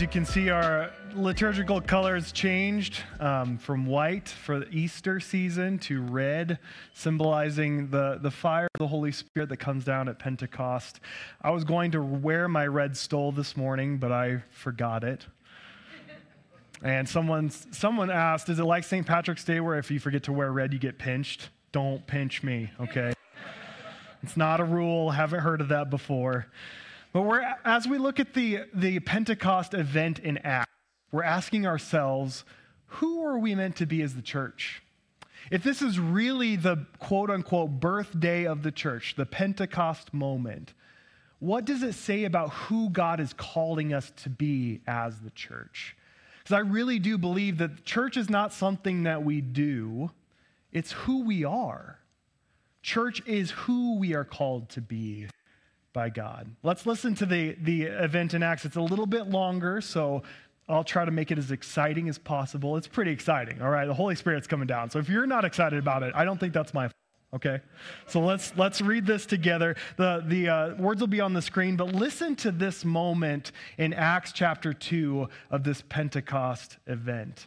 As you can see, our liturgical colors changed um, from white for the Easter season to red, symbolizing the, the fire of the Holy Spirit that comes down at Pentecost. I was going to wear my red stole this morning, but I forgot it. And someone, someone asked, Is it like St. Patrick's Day where if you forget to wear red, you get pinched? Don't pinch me, okay? it's not a rule, haven't heard of that before. But we're, as we look at the, the Pentecost event in Acts, we're asking ourselves, who are we meant to be as the church? If this is really the quote unquote birthday of the church, the Pentecost moment, what does it say about who God is calling us to be as the church? Because I really do believe that church is not something that we do, it's who we are. Church is who we are called to be by God. Let's listen to the, the event in Acts. It's a little bit longer, so I'll try to make it as exciting as possible. It's pretty exciting, all right? The Holy Spirit's coming down. So if you're not excited about it, I don't think that's my fault. Okay, so let's let's read this together. The the uh, words will be on the screen, but listen to this moment in Acts chapter two of this Pentecost event,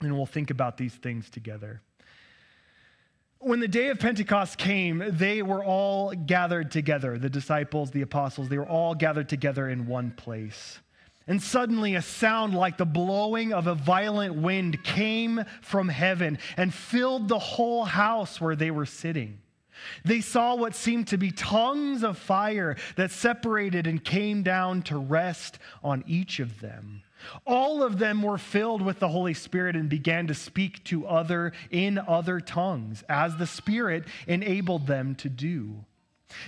and we'll think about these things together when the day of Pentecost came, they were all gathered together the disciples, the apostles, they were all gathered together in one place. And suddenly, a sound like the blowing of a violent wind came from heaven and filled the whole house where they were sitting. They saw what seemed to be tongues of fire that separated and came down to rest on each of them. All of them were filled with the Holy Spirit and began to speak to other in other tongues as the Spirit enabled them to do.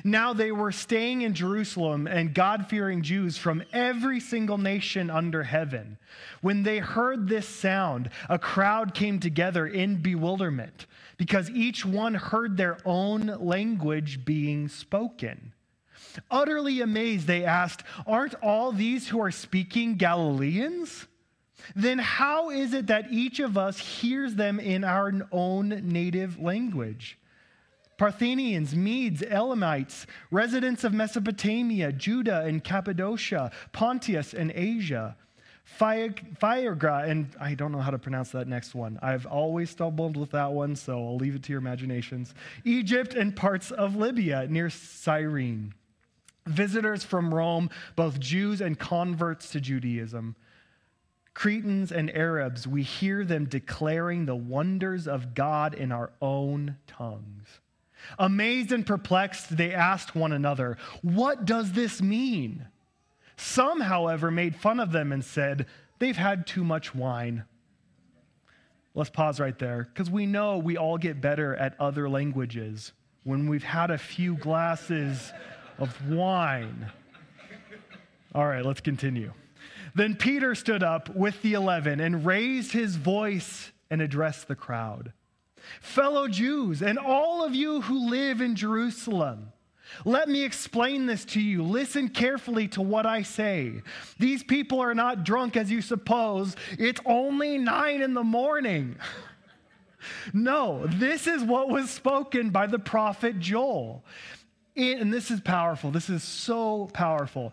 Now they were staying in Jerusalem and God fearing Jews from every single nation under heaven. When they heard this sound, a crowd came together in bewilderment because each one heard their own language being spoken. Utterly amazed, they asked, Aren't all these who are speaking Galileans? Then how is it that each of us hears them in our own native language? Parthians, Medes, Elamites, residents of Mesopotamia, Judah and Cappadocia, Pontus and Asia, Phrygia, and I don't know how to pronounce that next one. I've always stumbled with that one, so I'll leave it to your imaginations. Egypt and parts of Libya near Cyrene visitors from Rome, both Jews and converts to Judaism, Cretans and Arabs, we hear them declaring the wonders of God in our own tongues. Amazed and perplexed, they asked one another, What does this mean? Some, however, made fun of them and said, They've had too much wine. Let's pause right there because we know we all get better at other languages when we've had a few glasses of wine. All right, let's continue. Then Peter stood up with the eleven and raised his voice and addressed the crowd. Fellow Jews, and all of you who live in Jerusalem, let me explain this to you. Listen carefully to what I say. These people are not drunk as you suppose. It's only nine in the morning. No, this is what was spoken by the prophet Joel and this is powerful. This is so powerful.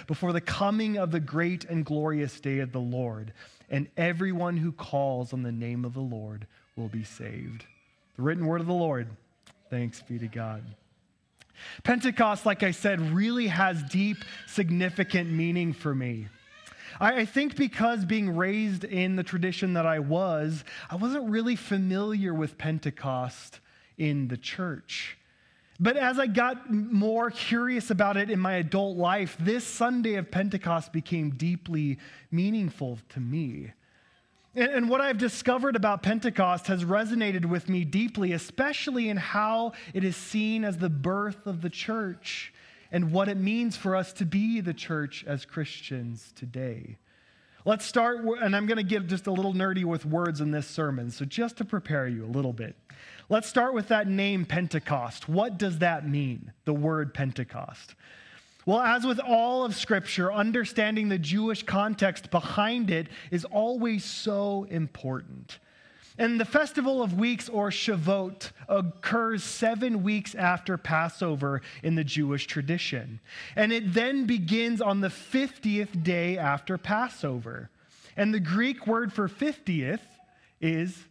before the coming of the great and glorious day of the Lord. And everyone who calls on the name of the Lord will be saved. The written word of the Lord. Thanks be to God. Pentecost, like I said, really has deep, significant meaning for me. I, think because being raised in the tradition that I was, I wasn't really familiar with Pentecost in the church. But as I got more curious about it in my adult life, this Sunday of Pentecost became deeply meaningful to me. And, what I've discovered about Pentecost has resonated with me deeply, especially in how it is seen as the birth of the church and what it means for us to be the church as Christians today. Let's start, and I'm going to get just a little nerdy with words in this sermon, so just to prepare you a little bit. Let's start with that name, Pentecost. What does that mean, the word Pentecost? Well, as with all of Scripture, understanding the Jewish context behind it is always so important. And the Festival of Weeks, or Shavuot, occurs seven weeks after Passover in the Jewish tradition. And it then begins on the 50th day after Passover. And the Greek word for 50th is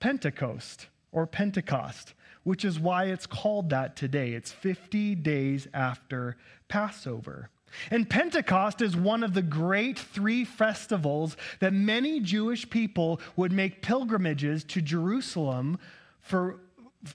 Pentecost or Pentecost, which is why it's called that today. It's 50 days after Passover. And Pentecost is one of the great three festivals that many Jewish people would make pilgrimages to Jerusalem for.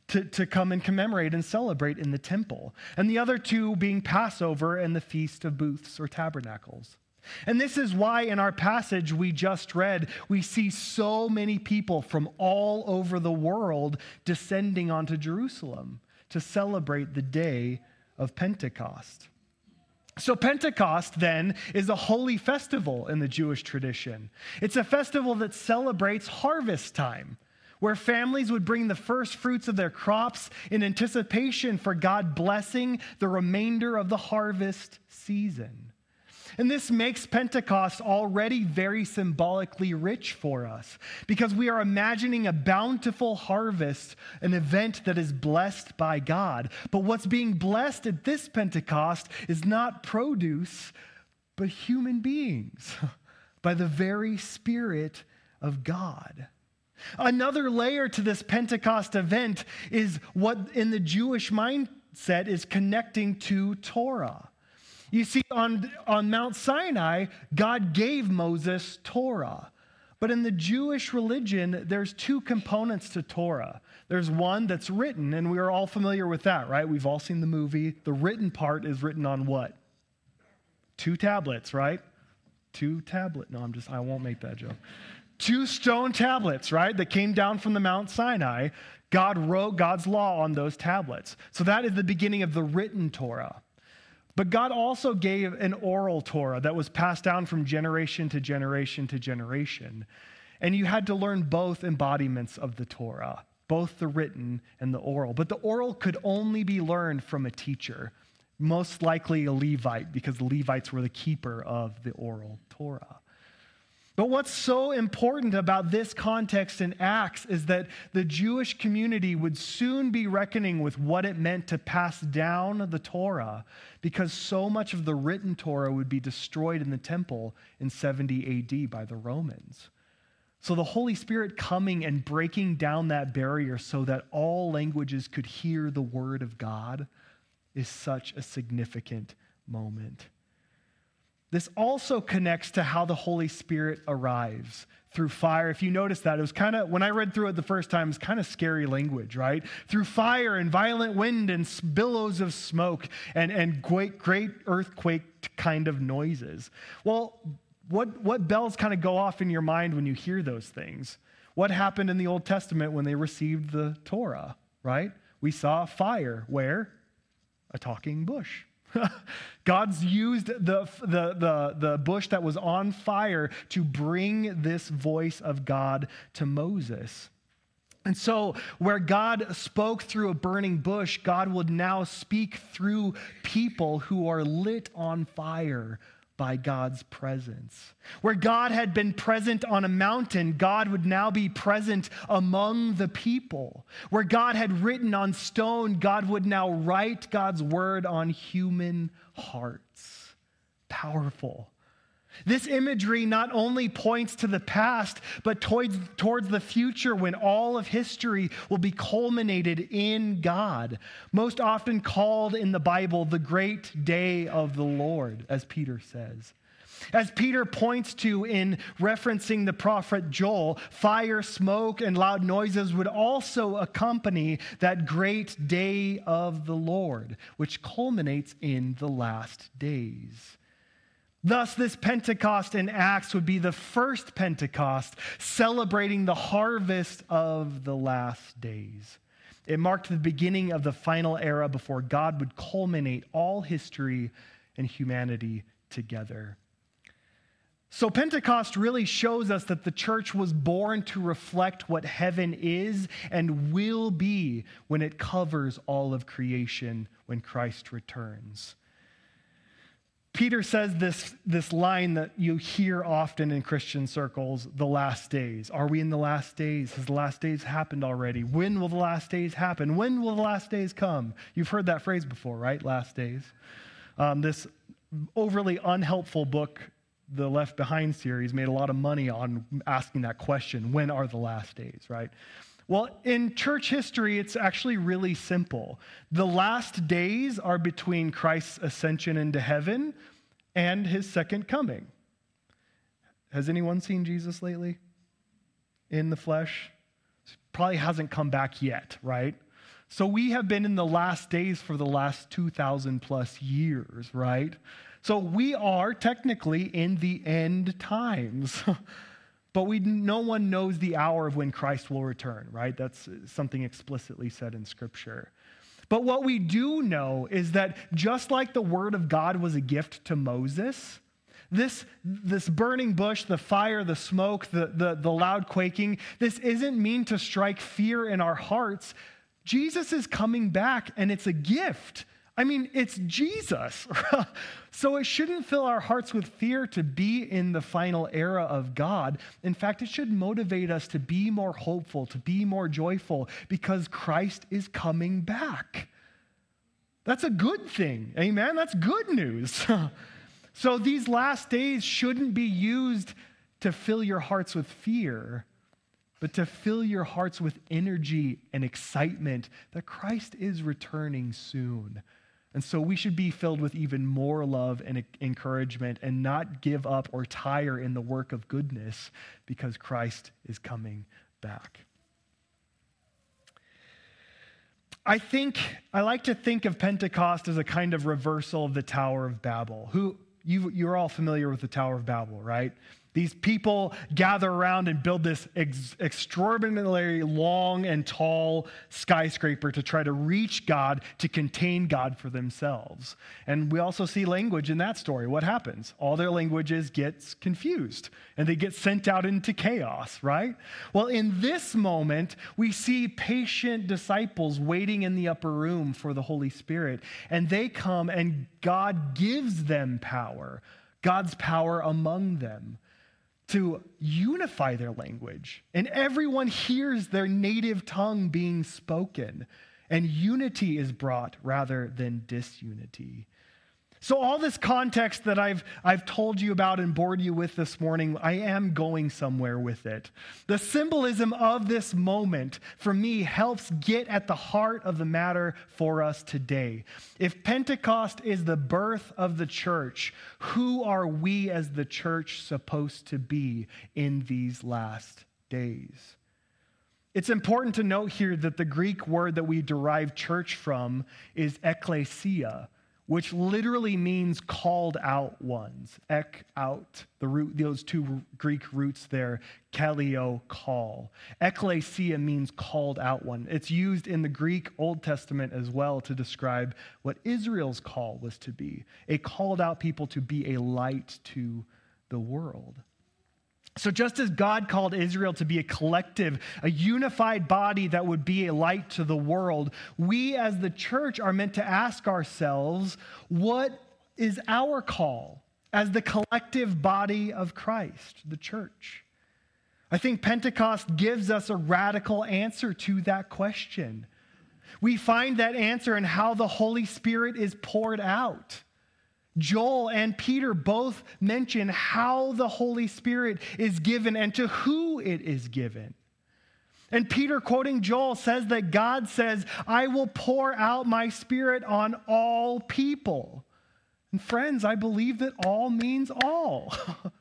To, to come and commemorate and celebrate in the temple, and the other two being Passover and the Feast of Booths or Tabernacles. And this is why in our passage we just read, we see so many people from all over the world descending onto Jerusalem to celebrate the day of Pentecost. So, Pentecost then is a holy festival in the Jewish tradition. It's a festival that celebrates harvest time, where families would bring the first fruits of their crops in anticipation for God blessing the remainder of the harvest season. And this makes Pentecost already very symbolically rich for us because we are imagining a bountiful harvest, an event that is blessed by God. But what's being blessed at this Pentecost is not produce, but human beings by the very Spirit of God. Another layer to this Pentecost event is what in the Jewish mindset is connecting to Torah. You see, on, on Mount Sinai, God gave Moses Torah. But in the Jewish religion, there's two components to Torah. There's one that's written, and we are all familiar with that, right? We've all seen the movie. The written part is written on what? Two tablets, right? Two tablet. No, I'm just, I won't make that joke. Two stone tablets, right? That came down from the Mount Sinai. God wrote God's law on those tablets. So that is the beginning of the written Torah. But God also gave an oral Torah that was passed down from generation to generation to generation. And you had to learn both embodiments of the Torah, both the written and the oral. But the oral could only be learned from a teacher, most likely a Levite, because the Levites were the keeper of the oral Torah. But what's so important about this context in Acts is that the Jewish community would soon be reckoning with what it meant to pass down the Torah because so much of the written Torah would be destroyed in the temple in 70 AD by the Romans. So the Holy Spirit coming and breaking down that barrier so that all languages could hear the word of God is such a significant moment. This also connects to how the Holy Spirit arrives through fire. If you notice that, it was kind of, when I read through it the first time, it's kind of scary language, right? Through fire and violent wind and billows of smoke and, and great, great earthquake kind of noises. Well, what, what bells kind of go off in your mind when you hear those things? What happened in the Old Testament when they received the Torah, right? We saw fire. Where? A talking bush. God's used the, the, the, the bush that was on fire to bring this voice of God to Moses. And so, where God spoke through a burning bush, God would now speak through people who are lit on fire by God's presence. Where God had been present on a mountain, God would now be present among the people. Where God had written on stone, God would now write God's word on human hearts. Powerful. This imagery not only points to the past, but towards, towards the future when all of history will be culminated in God, most often called in the Bible the great day of the Lord, as Peter says. As Peter points to in referencing the prophet Joel, fire, smoke, and loud noises would also accompany that great day of the Lord, which culminates in the last days. Thus, this Pentecost in Acts would be the first Pentecost celebrating the harvest of the last days. It marked the beginning of the final era before God would culminate all history and humanity together. So, Pentecost really shows us that the church was born to reflect what heaven is and will be when it covers all of creation when Christ returns. Peter says this, this line that you hear often in Christian circles the last days. Are we in the last days? Has the last days happened already? When will the last days happen? When will the last days come? You've heard that phrase before, right? Last days. Um, this overly unhelpful book, the Left Behind series, made a lot of money on asking that question when are the last days, right? Well, in church history, it's actually really simple. The last days are between Christ's ascension into heaven and his second coming. Has anyone seen Jesus lately in the flesh? Probably hasn't come back yet, right? So we have been in the last days for the last 2,000 plus years, right? So we are technically in the end times. But we, no one knows the hour of when Christ will return, right? That's something explicitly said in Scripture. But what we do know is that just like the Word of God was a gift to Moses, this, this burning bush, the fire, the smoke, the, the, the loud quaking, this isn't mean to strike fear in our hearts. Jesus is coming back, and it's a gift. I mean, it's Jesus. so it shouldn't fill our hearts with fear to be in the final era of God. In fact, it should motivate us to be more hopeful, to be more joyful, because Christ is coming back. That's a good thing. Amen? That's good news. so these last days shouldn't be used to fill your hearts with fear, but to fill your hearts with energy and excitement that Christ is returning soon. And so we should be filled with even more love and encouragement and not give up or tire in the work of goodness because Christ is coming back. I think, I like to think of Pentecost as a kind of reversal of the Tower of Babel. Who, you, you're all familiar with the Tower of Babel, right? These people gather around and build this ex- extraordinarily long and tall skyscraper to try to reach God, to contain God for themselves. And we also see language in that story. What happens? All their languages gets confused and they get sent out into chaos, right? Well, in this moment, we see patient disciples waiting in the upper room for the Holy Spirit. And they come and God gives them power, God's power among them to unify their language. And everyone hears their native tongue being spoken. And unity is brought rather than disunity. So, all this context that I've, I've told you about and bored you with this morning, I am going somewhere with it. The symbolism of this moment for me helps get at the heart of the matter for us today. If Pentecost is the birth of the church, who are we as the church supposed to be in these last days? It's important to note here that the Greek word that we derive church from is ekklesia which literally means called out ones. Ek out, the root, those two Greek roots there, kaleo, call. Ekklesia means called out one. It's used in the Greek Old Testament as well to describe what Israel's call was to be a called out people to be a light to the world. So, just as God called Israel to be a collective, a unified body that would be a light to the world, we as the church are meant to ask ourselves what is our call as the collective body of Christ, the church? I think Pentecost gives us a radical answer to that question. We find that answer in how the Holy Spirit is poured out. Joel and Peter both mention how the Holy Spirit is given and to who it is given. And Peter, quoting Joel, says that God says, I will pour out my spirit on all people. And friends, I believe that all means all.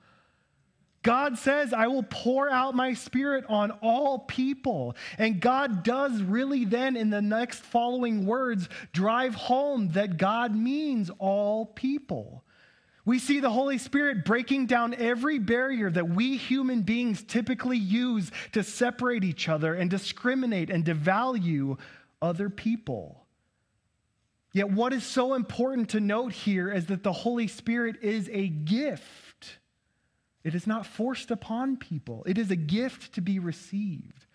God says, I will pour out my spirit on all people. And God does really then, in the next following words, drive home that God means all people. We see the Holy Spirit breaking down every barrier that we human beings typically use to separate each other and discriminate and devalue other people. Yet, what is so important to note here is that the Holy Spirit is a gift. It is not forced upon people, it is a gift to be received.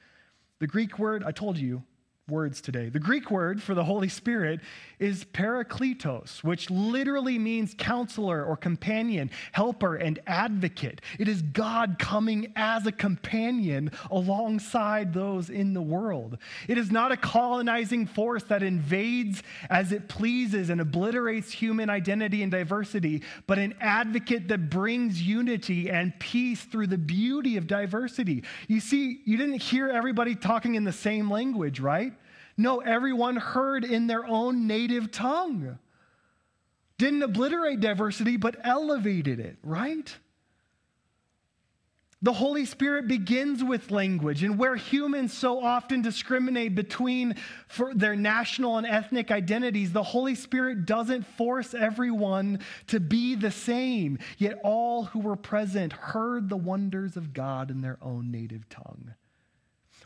The Greek word, I told you, words today. The Greek word for the Holy Spirit is parakletos, which literally means counselor or companion, helper, and advocate. It is God coming as a companion alongside those in the world. It is not a colonizing force that invades as it pleases and obliterates human identity and diversity, but an advocate that brings unity and peace through the beauty of diversity. You see, you didn't hear everybody talking in the same language, right? No, everyone heard in their own native tongue. Didn't obliterate diversity, but elevated it, right? The Holy Spirit begins with language, and where humans so often discriminate between their national and ethnic identities, the Holy Spirit doesn't force everyone to be the same. Yet all who were present heard the wonders of God in their own native tongue.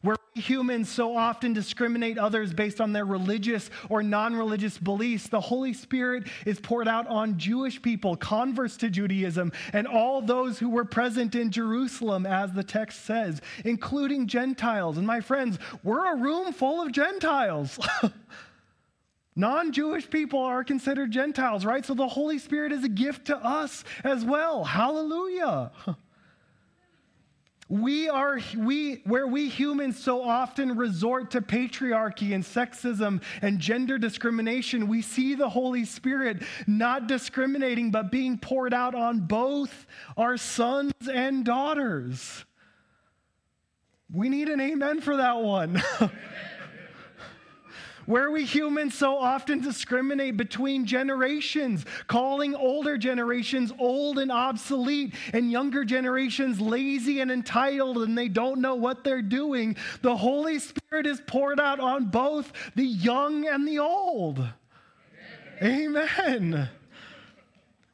Where humans so often discriminate others based on their religious or non religious beliefs, the Holy Spirit is poured out on Jewish people, converts to Judaism, and all those who were present in Jerusalem, as the text says, including Gentiles. And my friends, we're a room full of Gentiles. Non Jewish people are considered Gentiles, right? So the Holy Spirit is a gift to us as well. Hallelujah. We are, we, where we humans so often resort to patriarchy and sexism and gender discrimination, we see the Holy Spirit not discriminating, but being poured out on both our sons and daughters. We need an amen for that one. where we humans so often discriminate between generations, calling older generations old and obsolete, and younger generations lazy and entitled, and they don't know what they're doing. The Holy Spirit is poured out on both the young and the old. Amen. Amen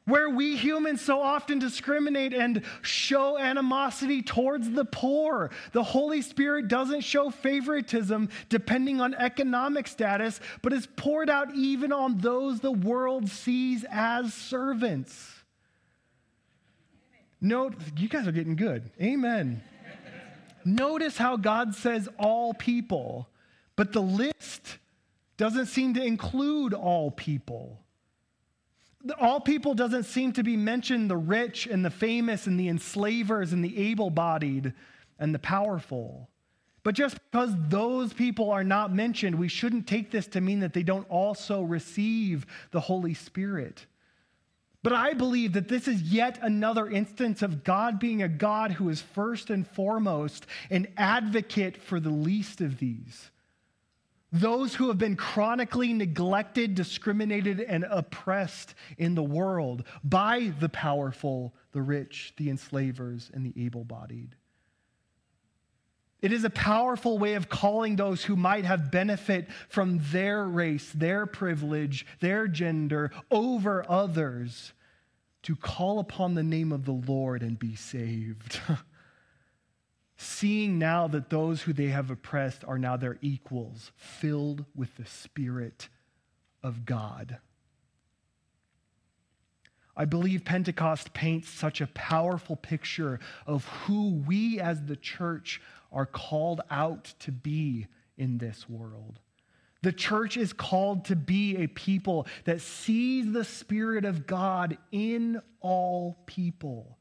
where we humans so often discriminate and show animosity towards the poor. The Holy Spirit doesn't show favoritism depending on economic status, but is poured out even on those the world sees as servants. Note, you guys are getting good. Amen. Notice how God says all people, but the list doesn't seem to include all people all people doesn't seem to be mentioned the rich and the famous and the enslavers and the able bodied and the powerful. But just because those people are not mentioned, we shouldn't take this to mean that they don't also receive the Holy Spirit. But I believe that this is yet another instance of God being a God who is first and foremost an advocate for the least of these those who have been chronically neglected, discriminated, and oppressed in the world by the powerful, the rich, the enslavers, and the able bodied. It is a powerful way of calling those who might have benefit from their race, their privilege, their gender over others to call upon the name of the Lord and be saved. seeing now that those who they have oppressed are now their equals, filled with the Spirit of God. I believe Pentecost paints such a powerful picture of who we as the church are called out to be in this world. The church is called to be a people that sees the Spirit of God in all people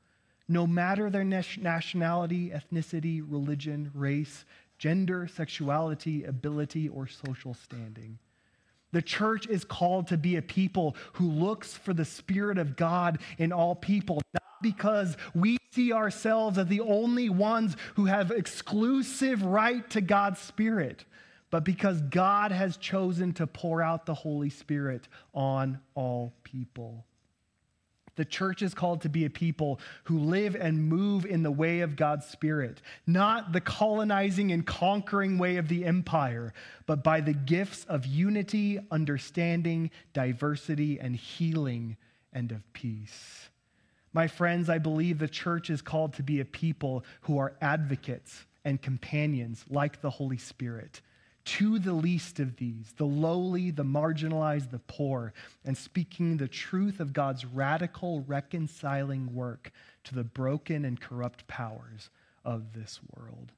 no matter their nationality, ethnicity, religion, race, gender, sexuality, ability, or social standing. The church is called to be a people who looks for the Spirit of God in all people, not because we see ourselves as the only ones who have exclusive right to God's Spirit, but because God has chosen to pour out the Holy Spirit on all people. The church is called to be a people who live and move in the way of God's Spirit, not the colonizing and conquering way of the empire, but by the gifts of unity, understanding, diversity, and healing, and of peace. My friends, I believe the church is called to be a people who are advocates and companions like the Holy Spirit to the least of these, the lowly, the marginalized, the poor, and speaking the truth of God's radical reconciling work to the broken and corrupt powers of this world.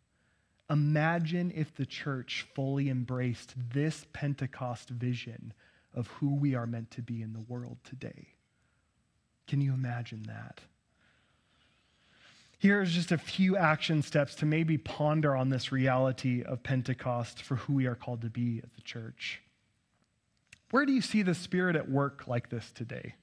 Imagine if the church fully embraced this Pentecost vision of who we are meant to be in the world today. Can you imagine that? Here's just a few action steps to maybe ponder on this reality of Pentecost for who we are called to be as a church. Where do you see the Spirit at work like this today?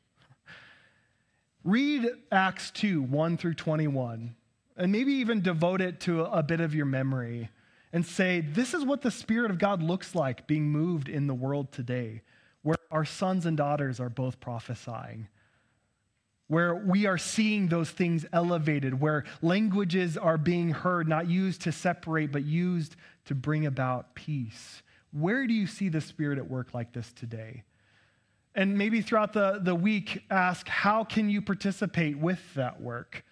Read Acts 2 1 through 21, and maybe even devote it to a bit of your memory and say, This is what the Spirit of God looks like being moved in the world today, where our sons and daughters are both prophesying where we are seeing those things elevated, where languages are being heard, not used to separate, but used to bring about peace. Where do you see the Spirit at work like this today? And maybe throughout the, the week, ask how can you participate with that work?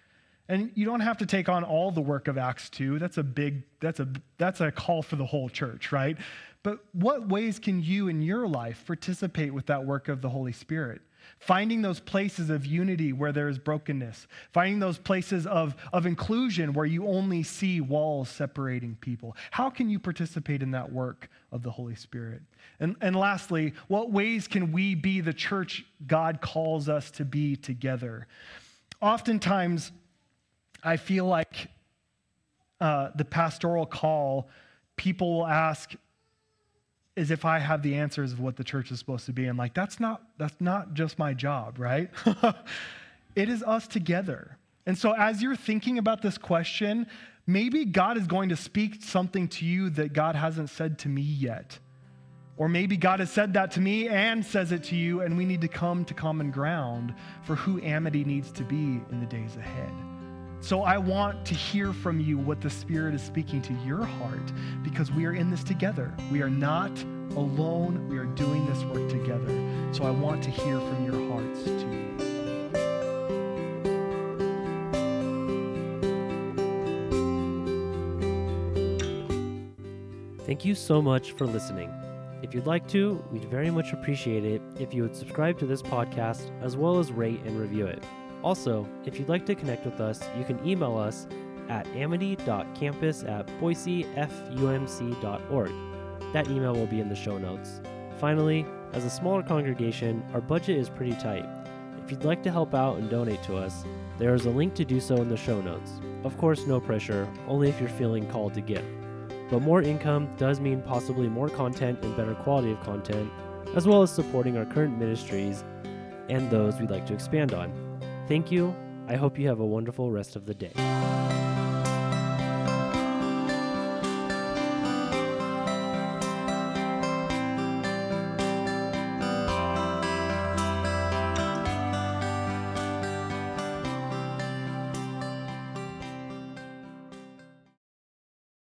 And you don't have to take on all the work of Acts 2. That's a big, that's a that's a call for the whole church, right? But what ways can you in your life participate with that work of the Holy Spirit? Finding those places of unity where there is brokenness. Finding those places of, of inclusion where you only see walls separating people. How can you participate in that work of the Holy Spirit? And, and lastly, what ways can we be the church God calls us to be together? Oftentimes, I feel like uh, the pastoral call, people will ask, as if I have the answers of what the church is supposed to be. I'm like, that's not, that's not just my job, right? it is us together. And so as you're thinking about this question, maybe God is going to speak something to you that God hasn't said to me yet. Or maybe God has said that to me and says it to you, and we need to come to common ground for who Amity needs to be in the days ahead. So I want to hear from you what the Spirit is speaking to your heart because we are in this together. We are not alone. We are doing this work together. So I want to hear from your hearts too. Thank you so much for listening. If you'd like to, we'd very much appreciate it if you would subscribe to this podcast as well as rate and review it. Also, if you'd like to connect with us, you can email us at amity.campus at boisefumc.org. That email will be in the show notes. Finally, as a smaller congregation, our budget is pretty tight. If you'd like to help out and donate to us, there is a link to do so in the show notes. Of course, no pressure, only if you're feeling called to give. But more income does mean possibly more content and better quality of content, as well as supporting our current ministries and those we'd like to expand on. Thank you. I hope you have a wonderful rest of the day.